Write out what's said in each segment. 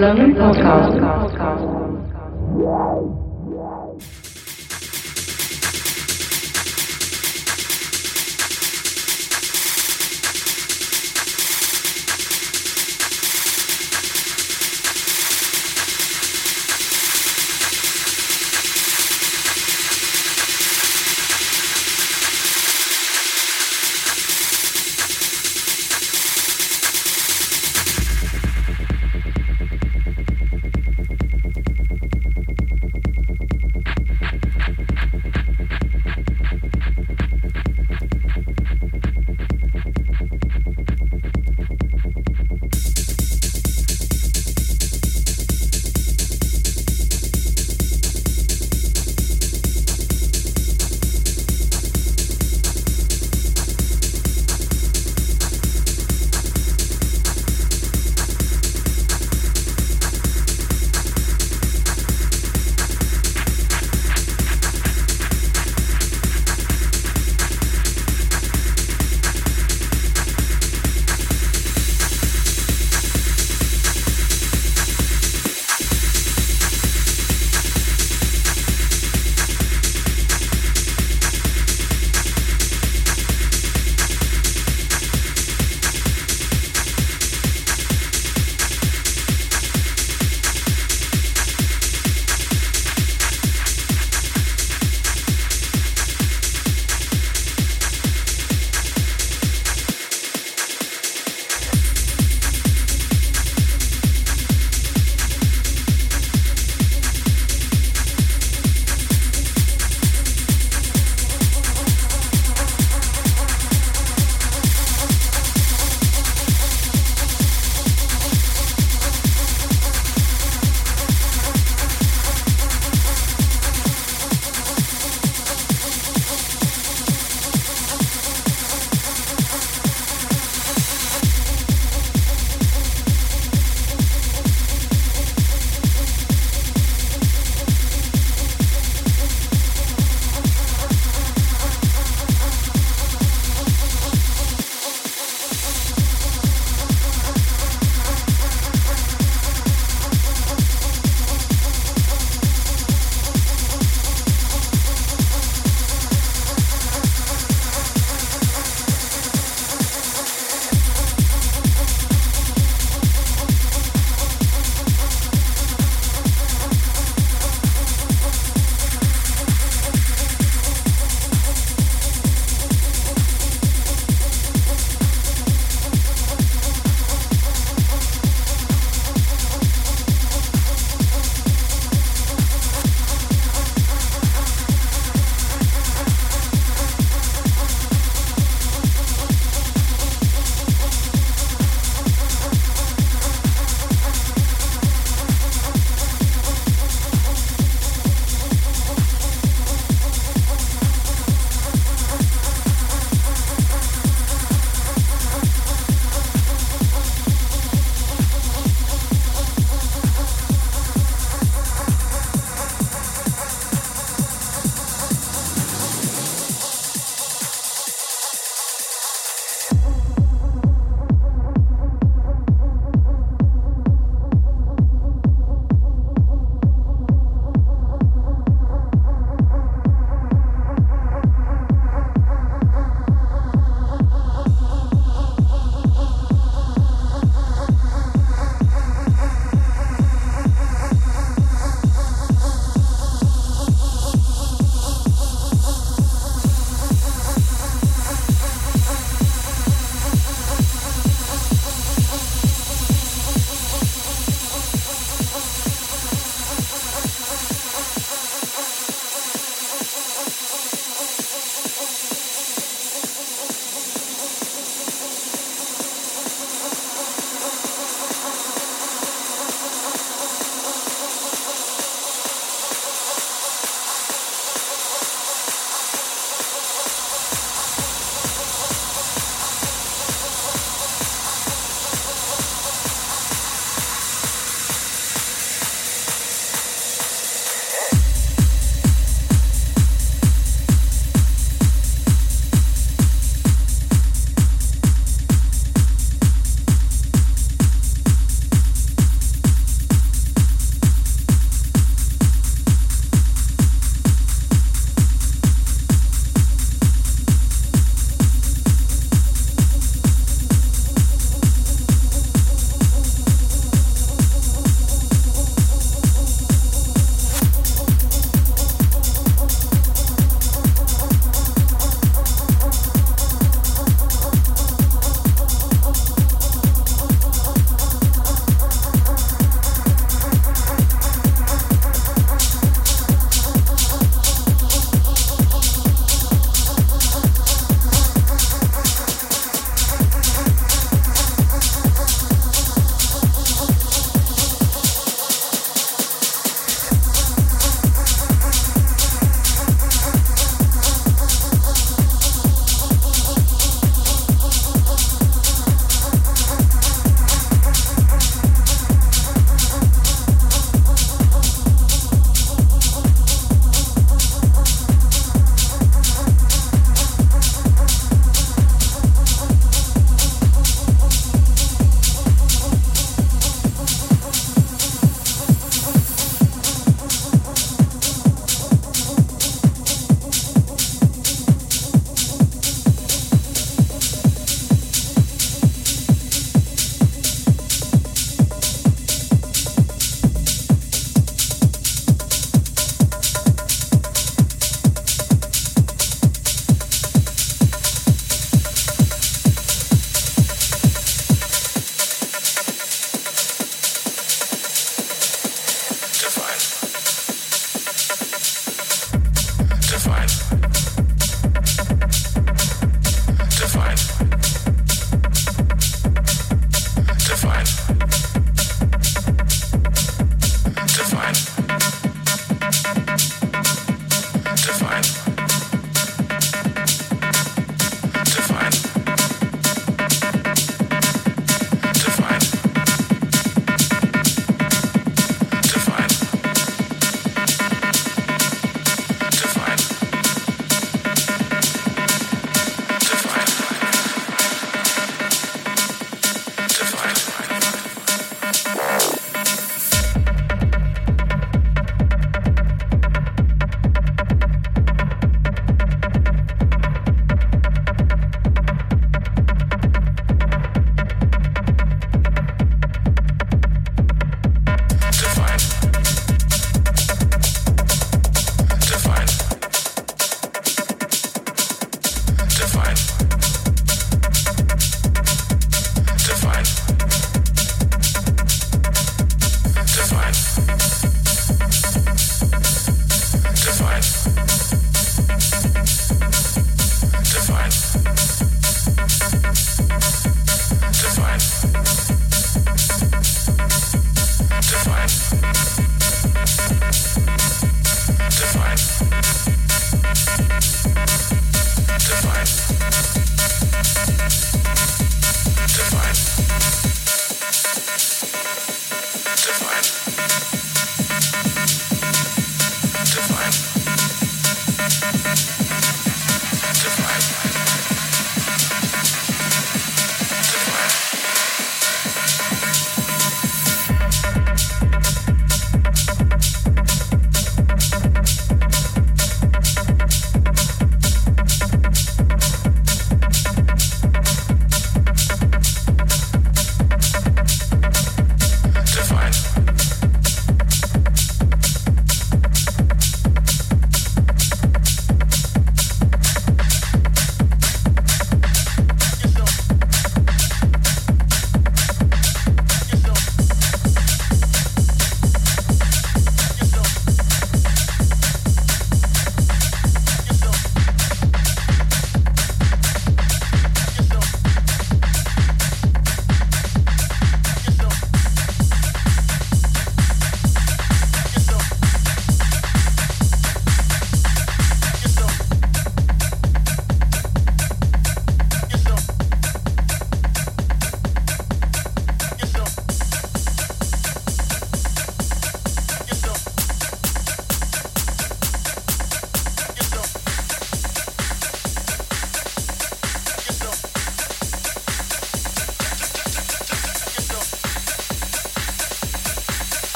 Islâmico Holocausto.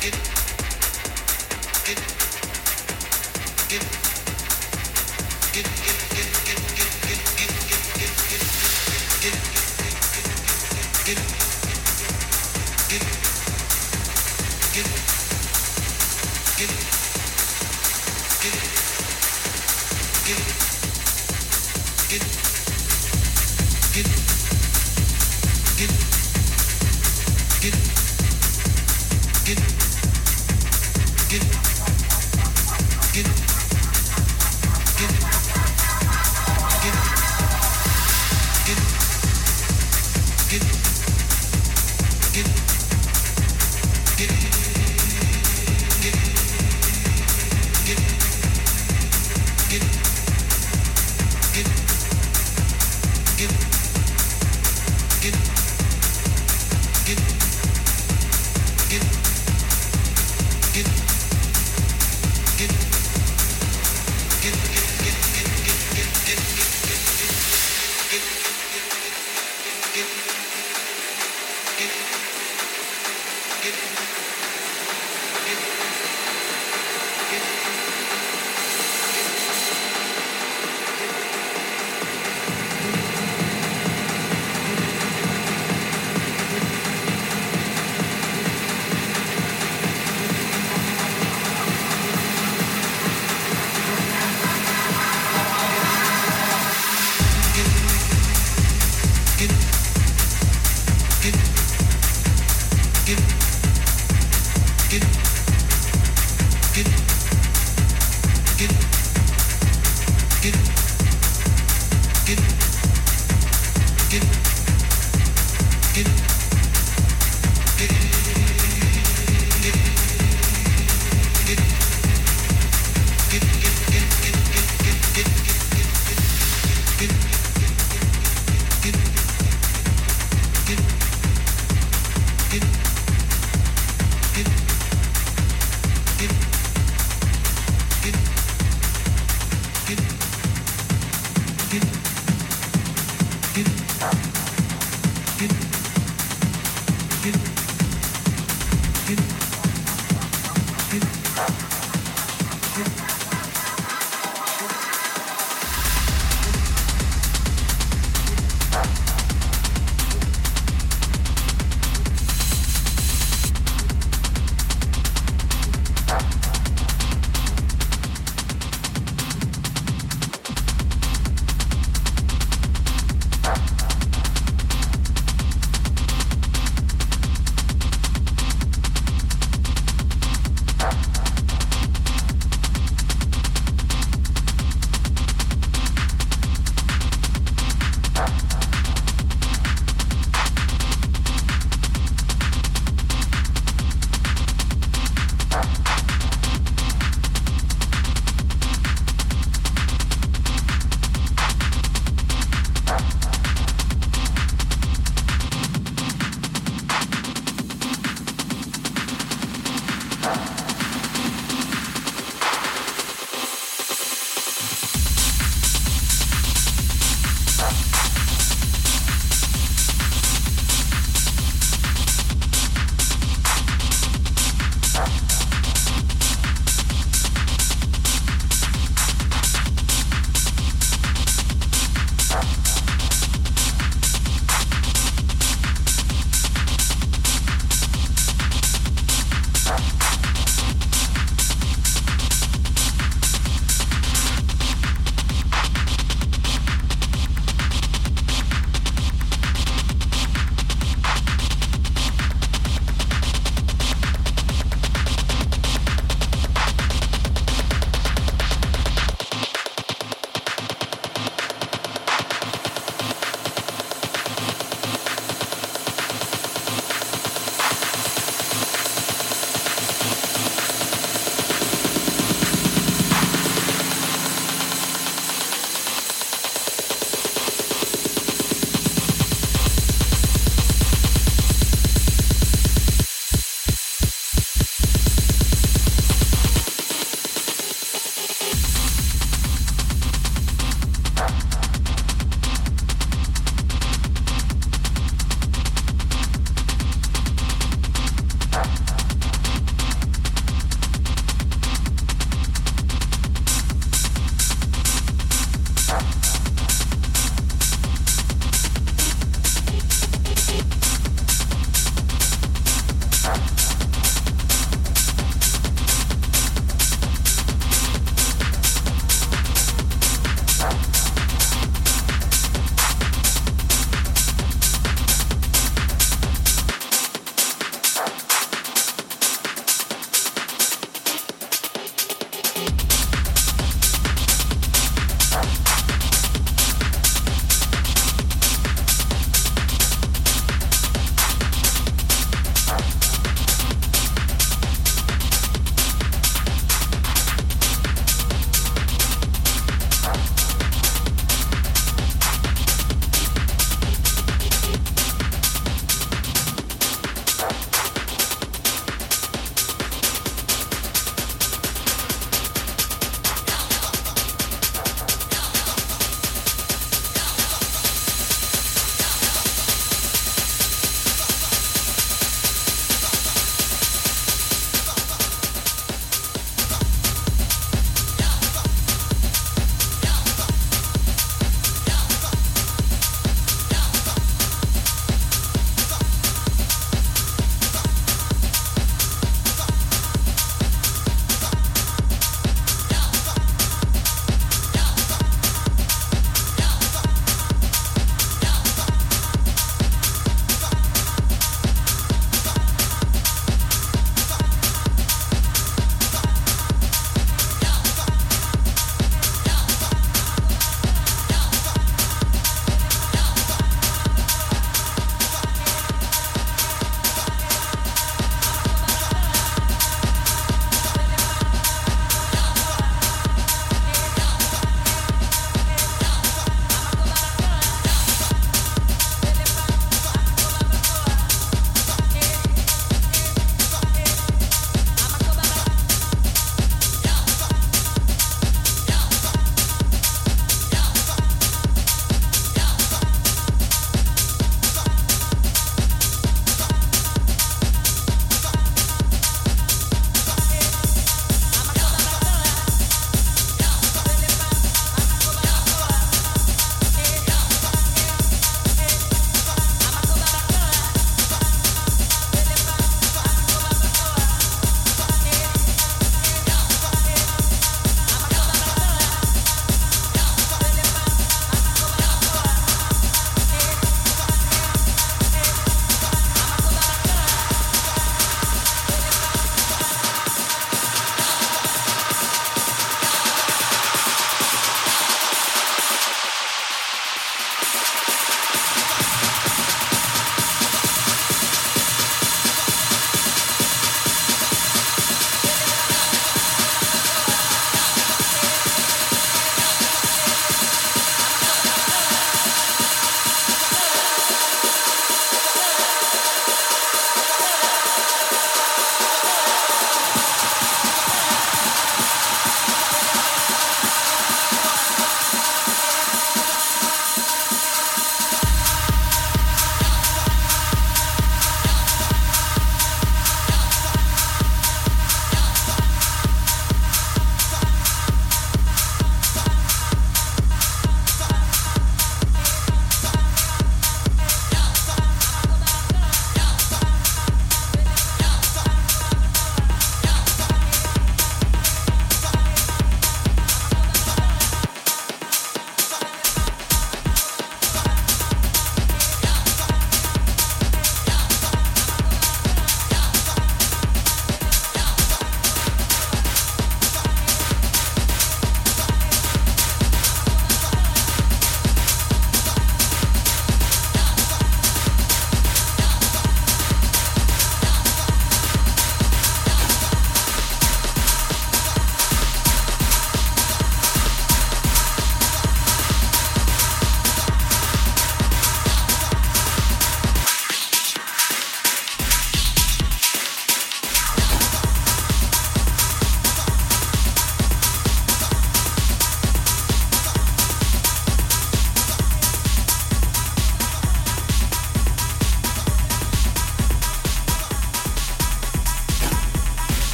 Get, get, get.